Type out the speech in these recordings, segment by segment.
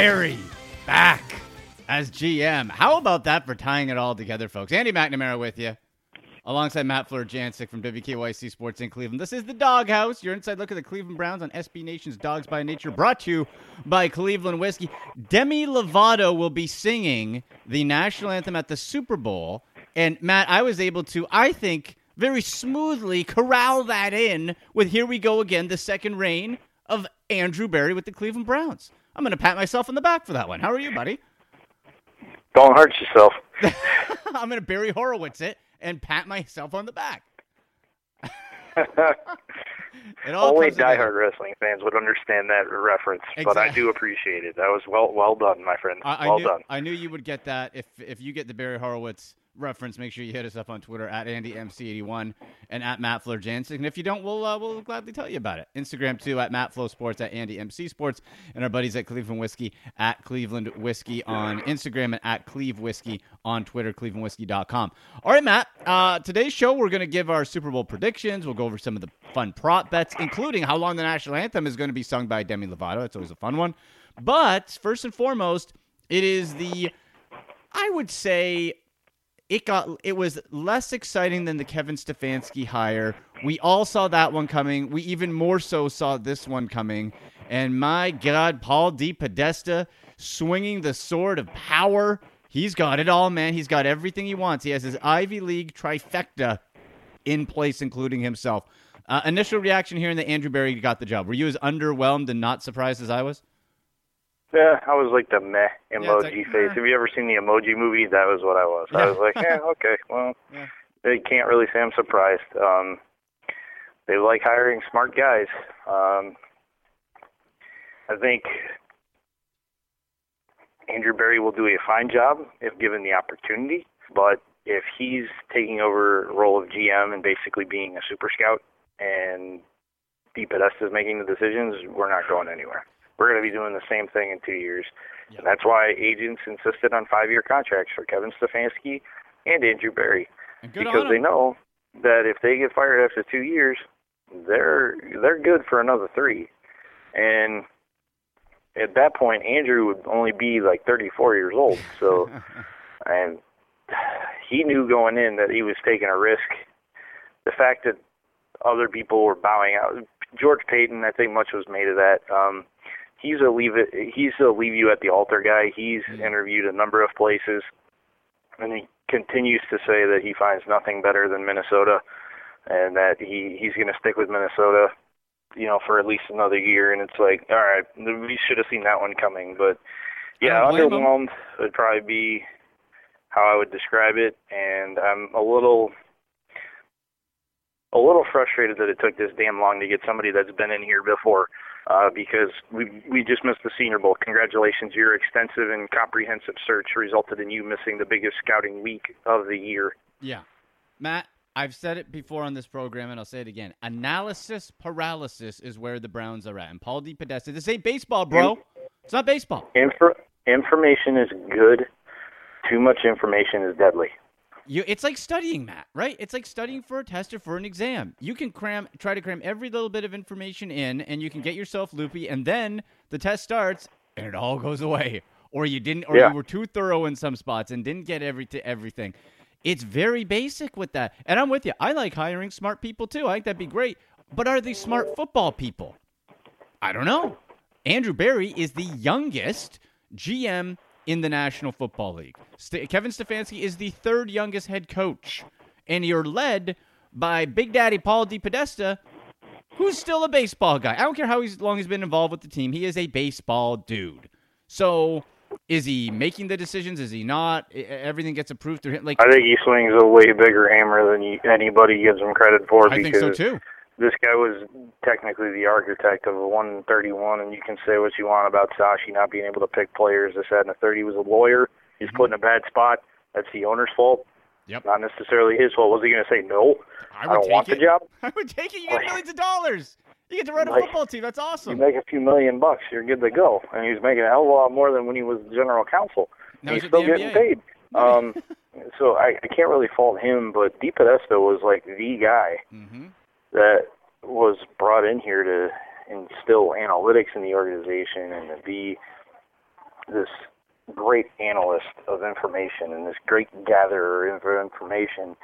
Berry back as GM. How about that for tying it all together, folks? Andy McNamara with you, alongside Matt Florjancic from WKYC Sports in Cleveland. This is the Doghouse, your inside look at the Cleveland Browns on SB Nation's Dogs by Nature, brought to you by Cleveland Whiskey. Demi Lovato will be singing the national anthem at the Super Bowl. And Matt, I was able to, I think, very smoothly corral that in with Here We Go Again, the second reign of Andrew Berry with the Cleveland Browns. I'm going to pat myself on the back for that one. How are you, buddy? Don't hurt yourself. I'm going to Barry Horowitz it and pat myself on the back. Only diehard wrestling fans would understand that reference, but I do appreciate it. That was well well done, my friend. I, I well knew, done. I knew you would get that. If if you get the Barry Horowitz reference, make sure you hit us up on Twitter at AndyMC81 and at Matt Florjancic. And if you don't, we'll uh, we'll gladly tell you about it. Instagram too at Matt Flow Sports at AndyMC Sports and our buddies at Cleveland Whiskey at Cleveland Whiskey on Instagram and at Cleve Whiskey on Twitter, ClevelandWhiskey.com. All right, Matt. Uh, today's show we're going to give our Super Bowl predictions. We'll go over some of the fun prop bets, including how long the national anthem is going to be sung by Demi Lovato. It's always a fun one. But first and foremost, it is the I would say it got it was less exciting than the Kevin Stefanski hire. We all saw that one coming. We even more so saw this one coming. And my God, Paul DePodesta swinging the sword of power. He's got it all, man. He's got everything he wants. He has his Ivy League trifecta in place, including himself. Uh, initial reaction here in that Andrew Berry got the job. Were you as underwhelmed and not surprised as I was? Yeah, I was like the meh emoji like, face. meh. Have you ever seen the emoji movie? That was what I was. I was like, yeah, okay, well, Yeah. they can't really say I'm surprised. Um, they like hiring smart guys. Um, I think Andrew Berry will do a fine job if given the opportunity, but if he's taking over role of GM and basically being a super scout and Pete Podesta is making the decisions, we're not going anywhere. We're going to be doing the same thing in two years. And that's why agents insisted on five-year contracts for Kevin Stefanski and Andrew Berry And because they know that if they get fired after two years, they're they're good for another three. And at that point, Andrew would only be like 34 years old. So, and he knew going in that he was taking a risk. The fact that other people were bowing out, George Paton, I think much was made of that. Um, he's a leave it. He's a leave you at the altar guy. He's mm-hmm. interviewed a number of places, and he continues to say that he finds nothing better than Minnesota, and that he he's going to stick with Minnesota, you know, for at least another year. And it's like, all right, we should have seen that one coming, but yeah, underwhelmed would probably be how I would describe it, and I'm a little a little frustrated that it took this damn long to get somebody that's been in here before. Uh, because we we just missed the Senior Bowl. Congratulations, your extensive and comprehensive search resulted in you missing the biggest scouting week of the year. Yeah. Matt, I've said it before on this program, and I'll say it again. Analysis paralysis is where the Browns are at. And Paul DePodesta, this ain't baseball, bro. It's not baseball. Infor- information is good. Too much information is deadly. You, it's like studying, Matt, right? It's like studying for a test or for an exam. You can cram, try to cram every little bit of information in, and you can get yourself loopy, and then the test starts, and it all goes away. Or you didn't, or Yeah. you were too thorough in some spots and didn't get every to everything. It's very basic with that, and I'm with you. I like hiring smart people too. I think that'd be great. But are they smart football people? I don't know. Andrew Berry is the youngest GM in the National Football League. St- Kevin Stefanski is the third youngest head coach. And you're led by Big Daddy Paul DePodesta, who's still a baseball guy. I don't care how he's, long he's been involved with the team. He is a baseball dude. So is he making the decisions? Is he not? Everything gets approved through him. Like I think he swings a way bigger hammer than you, anybody gives him credit for. I think so too. This guy was technically the architect of a 131, and you can say what you want about Sashi not being able to pick players. This, that, and the third. He was a lawyer. He's Mm-hmm. put in a bad spot. That's the owner's fault. Yep. Not necessarily his fault. Was he going to say no? I I, would don't take want it. the job. I would take it. You get millions of dollars. You get to run a Like- football team. That's awesome. You make a few million bucks, you're good to go. And he's making a hell of a lot more than when he was general counsel. Now he's he's still getting paid. Um, so I, I can't really fault him, but DePodesta was like the guy hmm that was brought in here to, instill analytics in the organization and to be this great analyst of information and this great gatherer of information.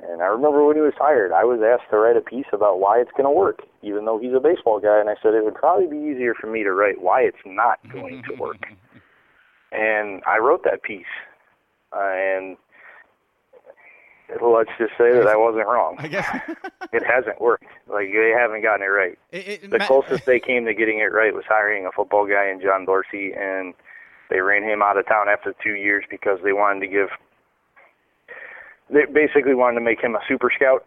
And I remember when he was hired, I was asked to write a piece about why it's going to work, even though he's a baseball guy. And I said it would probably be easier for me to write why it's not going to work. and I wrote that piece. Uh, and let's just say that I wasn't wrong. I guess it hasn't worked. Like they haven't gotten it right. It, it, The Matt- closest they came to getting it right was hiring a football guy in John Dorsey, and they ran him out of town after two years because they wanted to give. They basically wanted to make him a super scout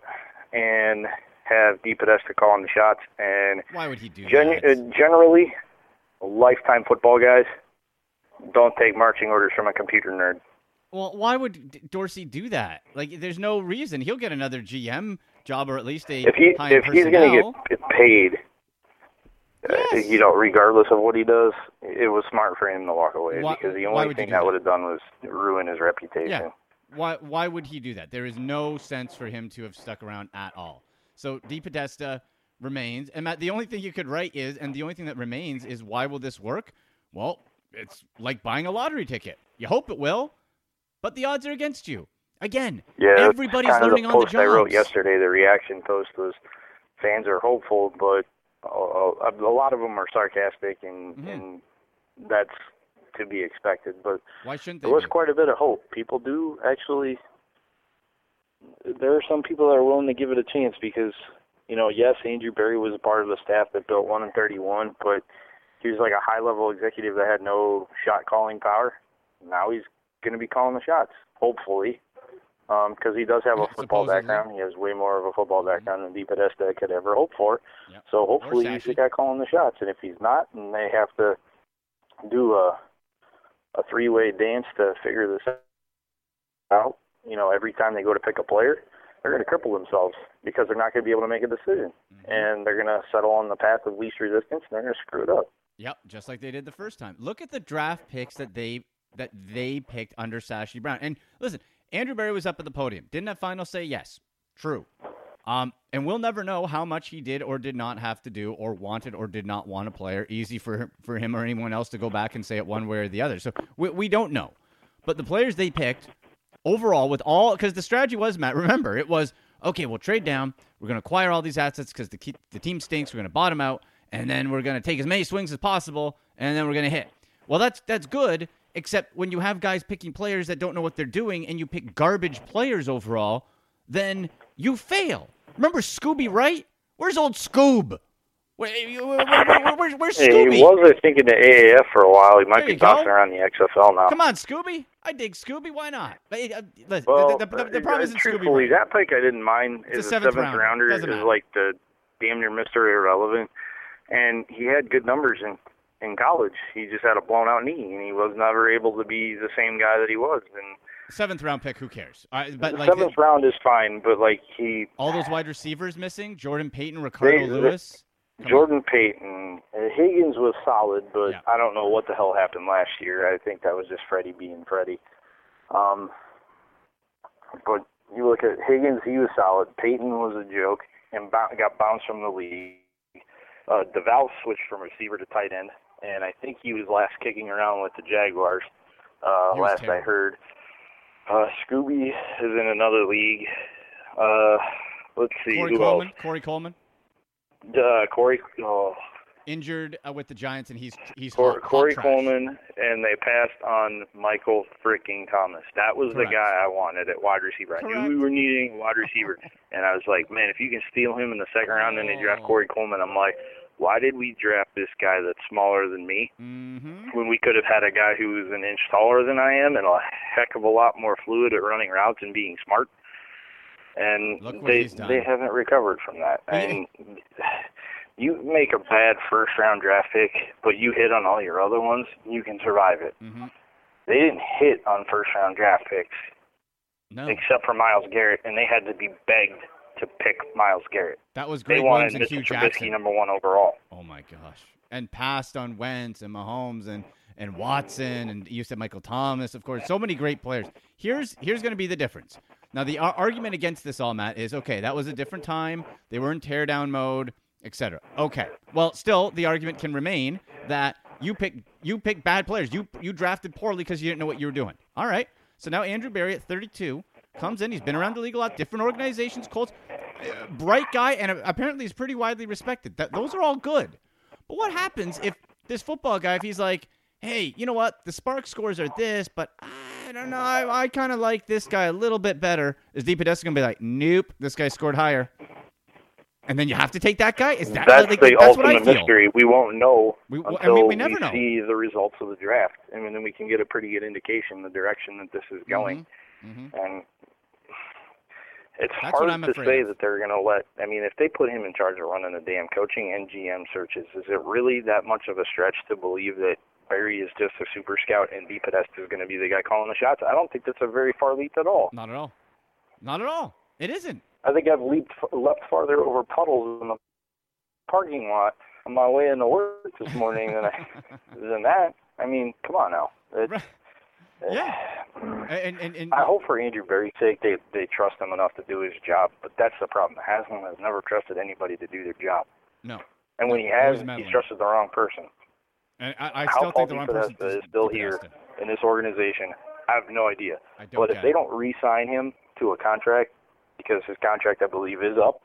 and have DePodesta calling the shots. And Why would he do gen- that? uh, generally, lifetime football guys don't take marching orders from a computer nerd. Well, why would Dorsey do that? Like, there's no reason. He'll get another GM job or at least a If he if he's going to get paid, uh, you know, regardless of what he does, it was smart for him to walk away Why- because the only thing that that? would have done was ruin his reputation. Yeah. Why why would he do that? There is no sense for him to have stuck around at all. So DePodesta remains, and Matt, the only thing you could write is, and the only thing that remains is, why will this work? Well, it's like buying a lottery ticket. You hope it will, but the odds are against you. Again, Yeah, everybody's kind of learning the on the post I wrote yesterday. The reaction post was fans are hopeful, but a, a lot of them are sarcastic, and Mhm. and that's to be expected. But Why shouldn't they? there was be? quite a bit of hope. People do actually. There are some people that are willing to give it a chance because, you know, yes, Andrew Berry was a part of the staff that built one and thirty-one, but he was like a high-level executive that had no shot calling power. Now he's going to be calling the shots, hopefully, because he does have a football Supposedly. background. He has way more of a football background than DePodesta could ever hope for. Yep. So hopefully he's the guy calling the shots. And if he's not, and they have to do a a three way dance to figure this out, you know, every time they go to pick a player, they're going to cripple themselves because they're not going to be able to make a decision, Mhm. and they're going to settle on the path of least resistance, and they're going to screw it up. Yep, just like they did the first time. Look at the draft picks that they that they picked under Sashi Brown. And listen, Andrew Berry was up at the podium. Didn't have final say. Yes, true. Um, and we'll never know how much he did or did not have to do, or wanted or did not want a player. Easy for for him or anyone else to go back and say it one way or the other. So we, we don't know. But the players they picked overall, with all because the strategy was Matt. Remember, it was okay. We'll trade down. We're going to acquire all these assets because the the team stinks. We're going to bottom out, and then we're going to take as many swings as possible, and then we're going to hit. Well, that's that's good. Except when you have guys picking players that don't know what they're doing, and you pick garbage players overall, then you fail. Remember Scooby right? Where's old Scoob? Where, where, where, where- where's, Scooby? he was, I think, in the AAF for a while. He might be you go. bouncing around the XFL now. Come on, Scooby. I dig Scooby. Why not? Uh, listen, Well, the, the, the, the uh, problem isn't Scooby. truthfully, that pick I didn't mind It's a seventh seventh, rounder. rounder is like the damn near Mister Irrelevant, and he had good numbers in in college. He just had a blown out knee, and he was never able to be the same guy that he was. And Seventh round pick. Who cares? Right, but like seventh round is fine, but like he, all those wide receivers missing: Jordan Payton, Ricardo They- Lewis. Come on. Jordan Payton, uh, Higgins was solid, but Yeah. I don't know what the hell happened last year. I think that was just Freddie being Freddie. Um, but you look at Higgins, he was solid. Payton was a joke and got bounced from the league. Uh, DeVal switched from receiver to tight end, and I think he was last kicking around with the Jaguars. Uh, He was last I heard. Uh, Scooby is in another league. Uh, let's see Corey who Coleman. else. Corey Coleman Uh, Corey. Oh, injured uh, with the Giants, and he's he's Cor- hot, hot Corey trash. Coleman, and they passed on Michael freaking Thomas. That was Correct. the guy I wanted at wide receiver. I Correct. knew we were needing a wide receiver, and I was like, man, if you can steal him in the second round, and they draft Oh. Corey Coleman, I'm like, why did we draft this guy that's smaller than me Mm-hmm. when we could have had a guy who was an inch taller than I am and a heck of a lot more fluid at running routes and being smart? And they they haven't recovered from that. Yeah. And you make a bad first round draft pick, but you hit on all your other ones, you can survive it. Mm-hmm. They didn't hit on first round draft picks No, except for Myles Garrett, and they had to be begged to pick Myles Garrett. that was great. They wanted Williams and Hue Mr. Jackson. Trubisky number one overall. Oh my gosh! And passed on Wentz and Mahomes and and Watson and you said Michael Thomas, of course. So many great players. Here's here's going to be the difference. Now the ar- argument against this all, Matt, is okay. That was a different time. They were in teardown mode. etc. Okay. Well, still, the argument can remain that you pick you pick bad players. You you drafted poorly because you didn't know what you were doing. All right. So now Andrew Berry at 32 comes in. He's been around the league a lot, different organizations. Colts, uh, bright guy, and apparently he's pretty widely respected. That those are all good. But what happens if this football guy, if he's like, hey, you know what? The SPARQ scores are this, but I don't know. I, I kind of like this guy a little bit better. Is DePodesta going to be like, nope, this guy scored higher? And then you have to take that guy. Is that that's like, the that's I ultimate mystery? We won't know We- I until mean, we never know. see the results of the draft, I and then we can get a pretty good indication the direction that this is going. Mhm. And it's That's hard to say that they're going to let. I mean, if they put him in charge of running the damn coaching and GM searches, is it really that much of a stretch to believe that Berry is just a super scout and DePodesta is going to be the guy calling the shots? I don't think that's a very far leap at all. Not at all. Not at all. It isn't. I think I've leaped left farther over puddles in the parking lot on my way into work this morning than I than that. I mean, come on now. It's. Yeah. And, and, and I hope for Andrew Berry's sake they they trust him enough to do his job, but that's the problem. Haslam has never trusted anybody to do their job, no. and when he has, he's trusted the wrong person. And I, I How still Paul think the wrong person is still here in this organization, I have no idea. I don't But if they it. don't re-sign him to a contract, because his contract I believe is up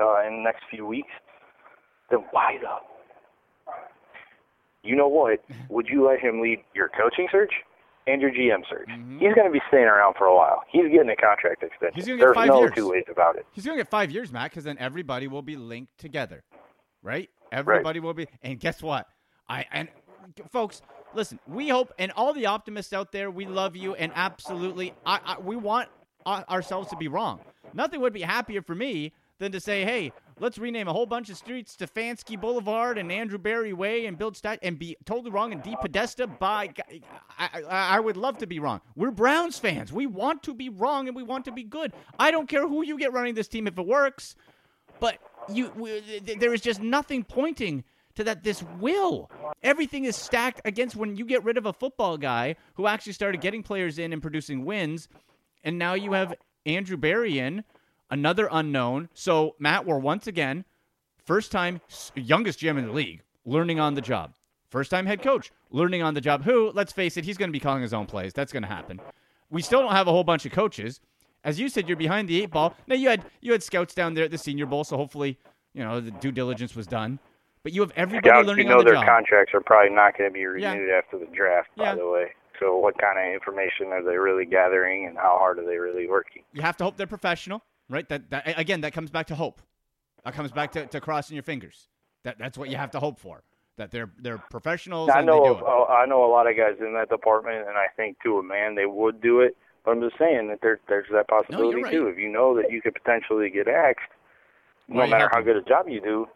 uh, in the next few weeks, then why the? You know what? Would you let him lead your coaching search and your GM search? Mhm. He's going to be staying around for a while. He's getting a contract extension. He's gonna get There's five no years. two ways about it. He's going to get five years, Matt, because then everybody will be linked together, right? Everybody will be. And guess what? I and folks, listen. We hope, and all the optimists out there, we love you, and absolutely, I, I we want uh, ourselves to be wrong. Nothing would be happier for me than to say, hey, let's rename a whole bunch of streets Stefanski Boulevard and Andrew Berry Way and build stat and be totally wrong and DePodesta by. I, I, I would love to be wrong. We're Browns fans. We want to be wrong and we want to be good. I don't care who you get running this team if it works, but you we, th- there is just nothing pointing to that this will. Everything is stacked against when you get rid of a football guy who actually started getting players in and producing wins, and now you have Andrew Berry in, another unknown. So Matt, we're once again first time youngest GM in the league, learning on the job. First time head coach, learning on the job. Who, let's face it, he's going to be calling his own plays. That's going to happen. We still don't have a whole bunch of coaches. As you said, you're behind the eight ball. Now you had you had scouts down there at the Senior Bowl, so hopefully, you know, the due diligence was done. But you have everybody Scouts, you learning know on the their job. contracts are probably not going to be Yeah. renewed after the draft, by Yeah. the way. So what kind of information are they really gathering, and how hard are they really working? you have to hope they're professional, right? That, that again, that comes back to hope. That comes back to, to crossing your fingers. That that's what you have to hope for. That they're they're professionals I and know they of, do it. uh, I know a lot of guys in that department, and I think to a man they would do it. But I'm just saying that there, there's that possibility right. too. If you know that you could potentially get axed, no you matter how good a job you do,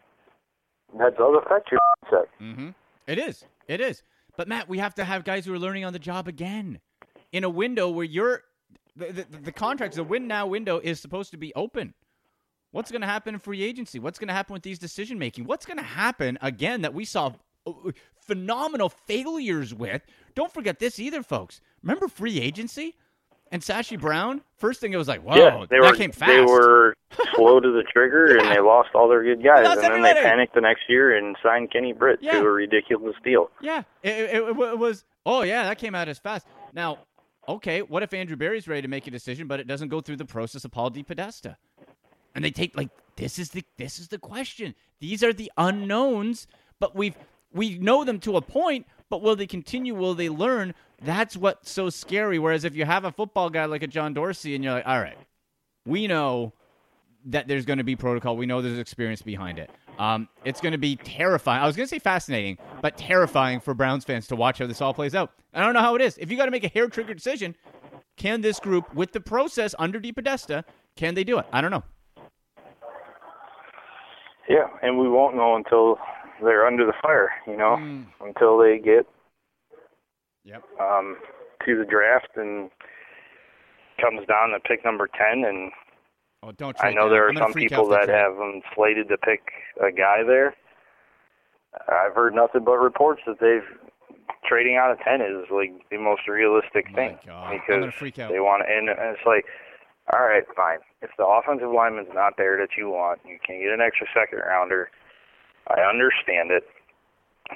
that does affect your mindset. Mm-hmm. It is. It is. But Matt, we have to have guys who are learning on the job again, in a window where you're the the, the contracts, the win now window is supposed to be open. What's going to happen in free agency? What's going to happen with these decision making? What's going to happen again that we saw uh, phenomenal failures with? Don't forget this either, folks. Remember free agency and Sashi Brown? First thing it was like, whoa, yeah, they that were came fast. they were slow to the trigger, and they lost all their good guys, and then they panicked the next year and signed Kenny Britt Yeah. to a ridiculous deal. Yeah, it, it, it was. Oh yeah, that came out as fast. Now, okay, what if Andrew Berry's ready to make a decision, but it doesn't go through the process of Paul DePodesta, and they take like this is the this is the question. These are the unknowns, but we've we know them to a point. But will they continue? Will they learn? That's what's so scary. Whereas if you have a football guy like a John Dorsey, and you're like, all right, we know that there's going to be protocol. We know there's experience behind it. Um, it's going to be terrifying. I was going to say fascinating, but terrifying for Browns fans to watch how this all plays out. I don't know how it is. If you got to make a hair trigger decision, can this group, with the process under DePodesta, can they do it? I don't know. Yeah, and we won't know until they're under the fire, you know, Mm. until they get Yep. um, to the draft and comes down to pick number ten. And Oh, don't. I know down. there are some people out if they that trade. have them slated to pick a guy there. I've heard nothing but reports that they've trading out of ten is like the most realistic My thing God. Because gonna freak out. they want to. And it's like all right, fine. If the offensive lineman's not there that you want, you can get an extra second rounder. I understand it,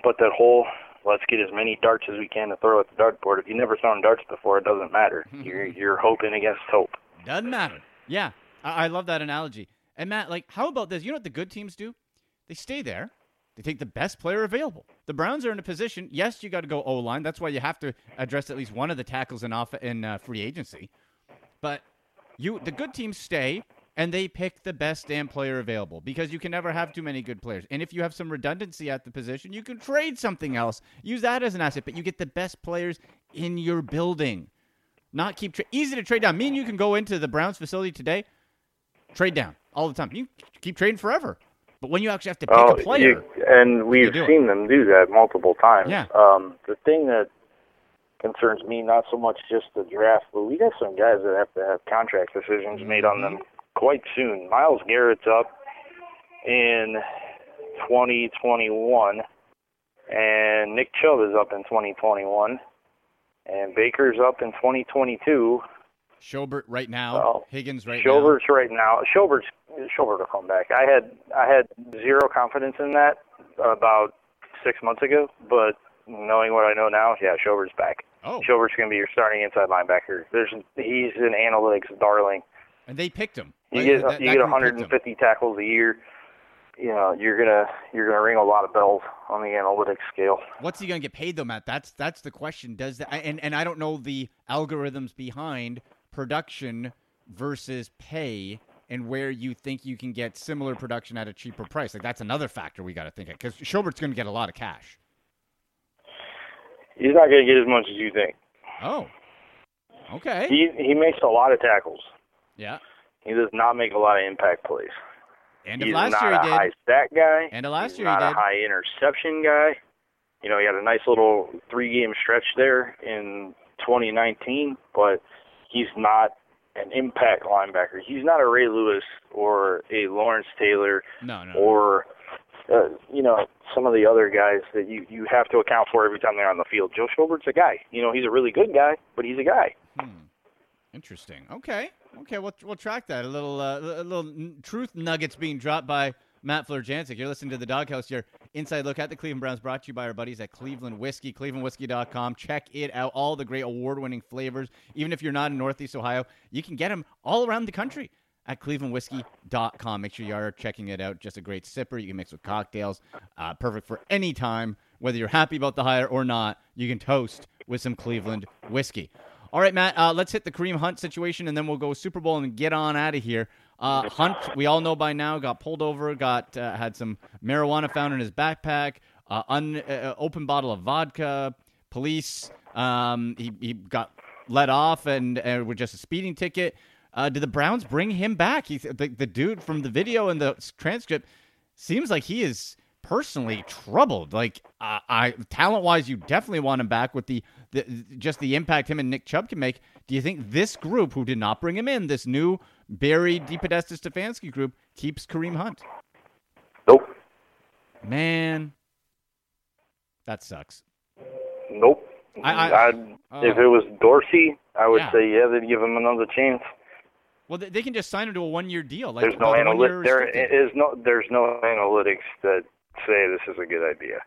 but that whole let's get as many darts as we can to throw at the dartboard. If you never thrown darts before, it doesn't matter. you're you're hoping against hope. Doesn't matter. Yeah, I, I love that analogy. And Matt, like, how about this? You know what the good teams do? They stay there. They take the best player available. The Browns are in a position. Yes, you got to go O line. That's why you have to address at least one of the tackles in off in uh, free agency. But you, the good teams stay and they pick the best damn player available because you can never have too many good players. And if you have some redundancy at the position, you can trade something else. Use that as an asset, but you get the best players in your building. Not keep tra- easy to trade down. Me and you can go into the Browns facility today, trade down all the time. You keep trading forever. But when you actually have to pick Oh, a player, you, and we've it. seen them do that multiple times. Yeah. Um, the thing that concerns me not so much just the draft, but we got some guys that have to have contract decisions made on them quite soon. Myles Garrett's up in 2021, and Nick Chubb is up in 2021, and Baker's up in 2022. Schobert right now, Well, Higgins right now. Schobert's right now. Schobert's Schobert will come back. I had I had zero confidence in that about six months ago, but knowing what I know now, yeah, Schobert's back. Oh, Schobert's going to be your starting inside linebacker. There's he's an analytics darling. and they picked him. You Right? get That- you that get group picked him. 150 tackles a year. You know you're gonna you're gonna ring a lot of bells on the analytics scale. What's he going to get paid though, Matt? That's that's the question. Does that and and I don't know the algorithms behind production versus pay and where you think you can get similar production at a cheaper price. Like that's another factor we got to think of because Schobert's going to get a lot of cash. He's not going to get as much as you think. Oh, okay, He he makes a lot of tackles. yeah. He does not make a lot of impact plays. End of He's last not year a he high did. stat guy. End of last He's year he not a did. high interception guy. You know, he had a nice little three game stretch there in 2019, but he's not an impact linebacker. He's not a Ray Lewis or a Lawrence Taylor No, no. or uh, you know some of the other guys that you you have to account for every time they're on the field. Joe Schobert's a guy. You know, he's a really good guy, but he's a guy. Hmm. Interesting. Okay. Okay. We'll we'll track that. A little uh, a little truth nuggets being dropped by Matt Florjancic. You're listening to the Doghouse. Your inside look at the Cleveland Browns, brought to you by our buddies at Cleveland Whiskey, ClevelandWhiskey.com. Check it out. All the great award-winning flavors. Even if you're not in Northeast Ohio, you can get them all around the country at ClevelandWhiskey.com. Make sure you are checking it out. Just a great sipper. You can mix with cocktails. Uh, perfect for any time. Whether you're happy about the hire or not, you can toast with some Cleveland whiskey. All right, Matt, uh, let's hit the Kareem Hunt situation, and then we'll go Super Bowl and get on out of here. Uh, Hunt, we all know by now, got pulled over, got uh, had some marijuana found in his backpack, uh, un, uh, open bottle of vodka. Police, um, he, he got let off and uh, with just a speeding ticket. Uh, did the Browns bring him back? He's the, the dude from the video and the transcript seems like he is personally troubled. Like, uh, I talent wise, you definitely want him back with the, the just the impact him and Nick Chubb can make. Do you think this group, who did not bring him in, this new Berry DePodesta Stefanski group, keeps Kareem Hunt? Nope. Man, that sucks. Nope. I- I- Oh. if it was Dorsey, I would Yeah. say yeah, they'd give him another chance. Well, they, they can just sign him to a one year deal. Like There's no the one year analytics. There is no. There's no analytics that say this is a good idea.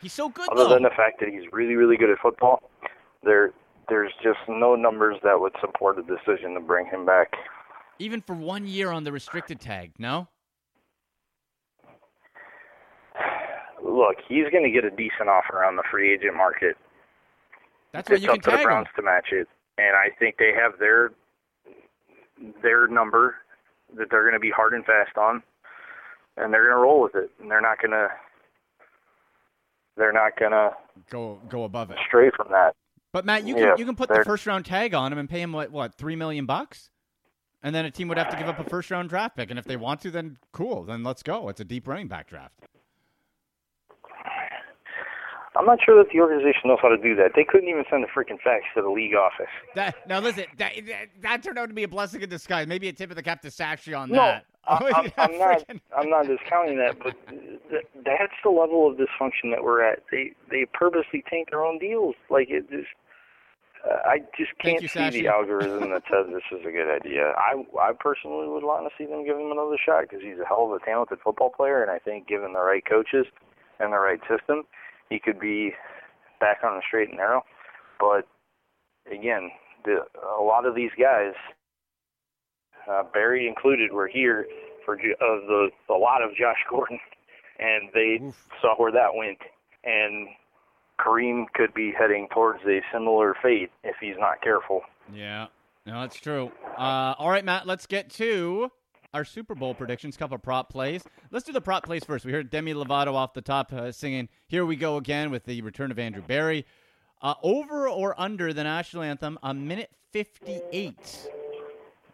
He's so good Other though. than the fact that he's really, really good at football, there, there's just no numbers that would support a decision to bring him back. Even for one year on the restricted tag, no? Look, he's going to get a decent offer on the free agent market. That's why it's you can to the tag him. To match it, and I think they have their their number that they're going to be hard and fast on, and they're going to roll with it, and they're not going to they're not going to Go go above it. stray from that. But Matt, you can Yeah, you can put the first round tag on him and pay him what what three million bucks, and then a team would have to give up a first round draft pick, and if they want to, then cool, then let's go. It's a deep running back draft. I'm not sure that the organization knows how to do that. They couldn't even send a freaking fax to the league office. That, now listen, that, that, that turned out to be a blessing in disguise. Maybe a tip of the cap to Sashi on No, that. I, I'm, I'm not. I'm not discounting that, but th- that's the level of dysfunction that we're at. They they purposely tank their own deals. Like it just, Uh, I just can't you, see Sashi. the algorithm that says this is a good idea. I I personally would want to see them give him another shot because he's a hell of a talented football player, and I think given the right coaches and the right system, he could be back on the straight and narrow. But again, the, a lot of these guys, uh, Berry included, were here for of the a lot of Josh Gordon, and they Oof. saw where that went. And Kareem could be heading towards a similar fate if he's not careful. Yeah, no, that's true. Uh, all right, Matt, let's get to our Super Bowl predictions. Couple of prop plays. Let's do the prop plays first. We heard Demi Lovato off the top uh, singing "Here We Go Again" with the return of Andrew Berry. Uh, over or under the national anthem, a minute fifty-eight.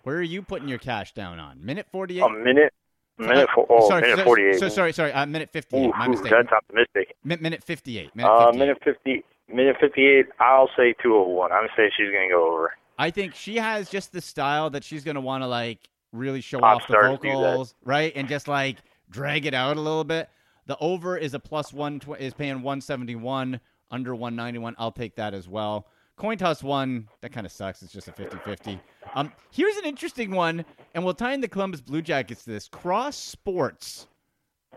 Where are you putting your cash down on? Minute forty-eight. A minute, minute for oh, sorry, minute so, forty-eight. So sorry, sorry. Uh, minute fifty-eight. Ooh, My ooh, mistake. that's optimistic. Mi- minute fifty-eight. Minute Uh, 58. minute fifty, minute fifty-eight. I'll say two oh one. I'm gonna say she's gonna go over. I think she has just the style that she's going to want to like really show Pop off the stars do that. vocals, right? And just like drag it out a little bit. The over is a plus one tw- is paying 171 under 191. I'll take that as well. Coin toss one, that kind of sucks. It's just a 50-50. Um, here's an interesting one, and we'll tie in the Columbus Blue Jackets to this cross sports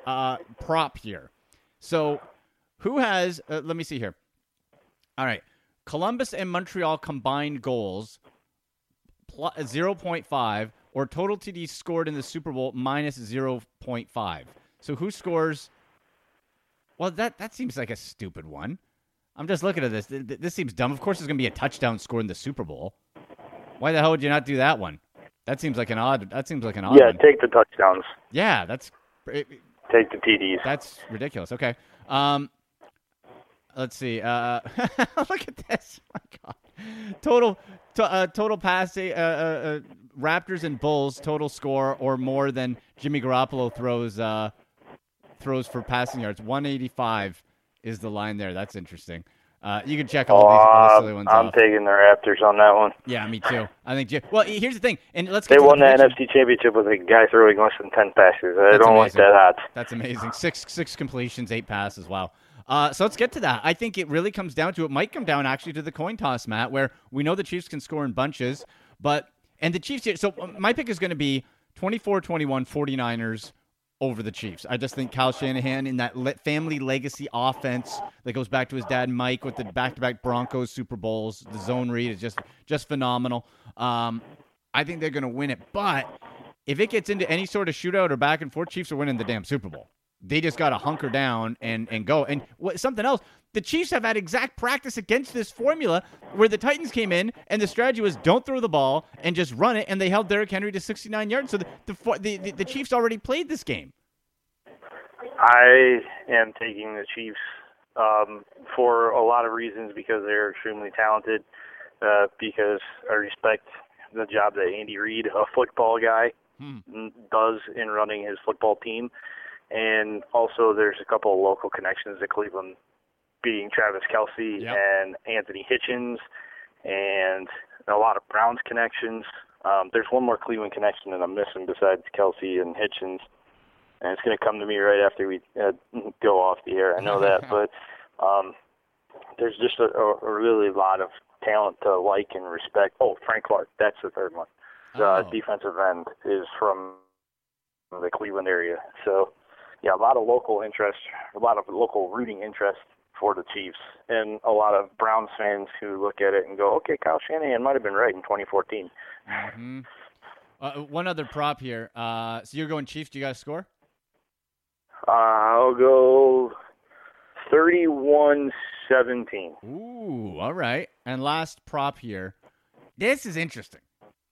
uh, prop here. So, who has? Uh, let me see here. All right, Columbus and Montreal combined goals pl- 0.5 or total TDs scored in the Super Bowl minus 0.5. So who scores? Well, that that seems like a stupid one. I'm just looking at this. Th- th- This seems dumb. Of course, there's going to be a touchdown scored in the Super Bowl. Why the hell would you not do that one? That seems like an odd. That seems like an odd Yeah, one. take the touchdowns. yeah, that's it- Take the TDs. that's ridiculous. Okay. Um, let's see. Uh, look at this. Oh my God. Total, to, uh, total passing. Uh, uh, uh, Raptors and Bulls total score or more than Jimmy Garoppolo throws. Uh, throws for passing yards. One eighty five is the line there. That's interesting. Uh, you can check all these, all silly ones I'm off. taking the Raptors on that one. yeah, me too. I think. Well, here's the thing, and let's get They the won the prediction. NFC Championship with a guy throwing less than ten passes. I That's don't like that hot. That's amazing. Six six completions, eight passes. Wow. Uh, so let's get to that. I think it really comes down to it. Might come down actually to the coin toss, Matt, where we know the Chiefs can score in bunches, but and the Chiefs. here- So uh, my pick is going to be 24-21 49ers over the Chiefs. I just think Kyle Shanahan in that family legacy offense that goes back to his dad Mike with the back-to-back Broncos Super Bowls. The zone read is just just phenomenal. Um, I think they're going to win it, but if it gets into any sort of shootout or back and forth, Chiefs are winning the damn Super Bowl. They just got to hunker down and, and go. And what, something else, the Chiefs have had exact practice against this formula where the Titans came in and the strategy was don't throw the ball and just run it, and they held Derrick Henry to 69 yards. So the the, the, the, Chiefs already played this game. I am taking the Chiefs um, for a lot of reasons because they're extremely talented. Uh, because I respect the job that Andy Reid, a football guy, Hmm. does in running his football team, and also there's a couple of local connections to Cleveland, being Travis Kelce Yep. and Anthony Hitchens, and a lot of Browns connections. Um, there's one more Cleveland connection that I'm missing besides Kelsey and Hitchens and it's going to come to me right after we uh, go off the air. I know that, but um, there's just a, a, really lot of talent to like and respect. Oh, Frank Clark, that's the third one. The Oh. defensive end is from the Cleveland area, so yeah, a lot of local interest, a lot of local rooting interest for the Chiefs, and a lot of Browns fans who look at it and go, "Okay, Kyle Shanahan might have been right in 2014." hmm Uh, one other prop here. Uh, so you're going Chiefs. Do you got a score? Uh, I'll go 31-17. Ooh, all right. And last prop here. This is interesting.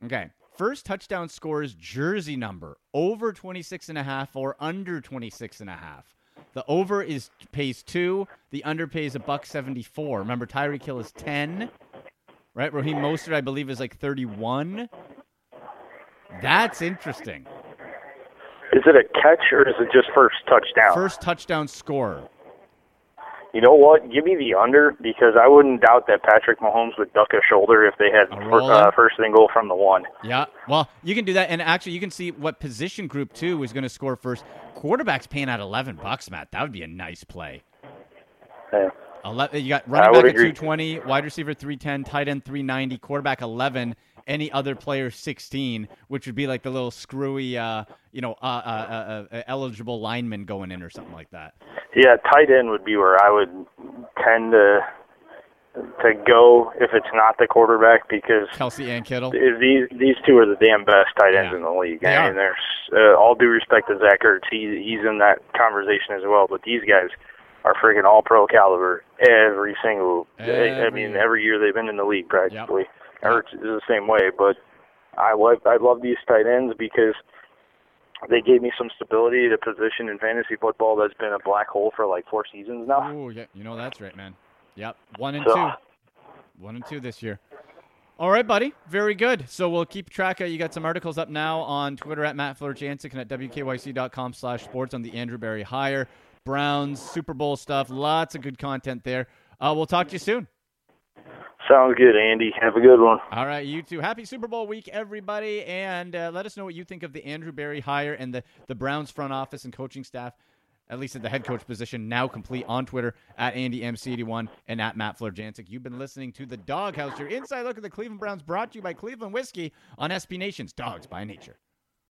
Okay. First touchdown scores jersey number over 26 and a half or under 26 and a half. The over is pays 2, the under pays a buck 74. Remember Tyreek Hill is 10, right? Raheem Mostert I believe is like 31. That's interesting. Is it a catch or is it just first touchdown? First touchdown scorer. You know what? Give me the under because I wouldn't doubt that Patrick Mahomes would duck a shoulder if they had fir- uh, first goal from the one. Yeah. Well, you can do that, and actually, you can see what position group two is going to score first. Quarterback's paying out eleven bucks, Matt. That would be a nice play. Yeah. 11, you got running back at agree. 220, wide receiver 310, tight end 390, quarterback 11, any other player 16, which would be like the little screwy, uh, you know, uh, uh, uh, uh, eligible lineman going in or something like that. Yeah, tight end would be where I would tend to to go if it's not the quarterback because Kelce and Kittle. these these two are the damn best tight ends Yeah. in the league. They I mean, there's uh, all due respect to Zach Ertz, he he's in that conversation as well. But these guys are friggin' all pro caliber every single. I mean, every year they've been in the league practically. Ertz is the same way, but I love I love these tight ends because they gave me some stability at a position in fantasy football that's been a black hole for like four seasons now. Oh yeah, you know that's right, man. Yep, one and So- two, one and two this year. All right, buddy. Very good. So we'll keep track. Of, you got some articles up now on Twitter at Matt Florjancic and at wkyc.com slash sports on the Andrew Berry Hire. Browns, Super Bowl stuff. Lots of good content there. Uh, we'll talk to you soon. Sounds good, Andy. Have a good one. All right, you too. Happy Super Bowl week, everybody. And uh, let us know what you think of the Andrew Berry hire and the, the Browns front office and coaching staff, at least at the head coach position, now complete on Twitter at AndyMC81 and at Matt Jansic. You've been listening to The Doghouse, your inside look at the Cleveland Browns brought to you by Cleveland Whiskey on SB Nation's Dogs by Nature.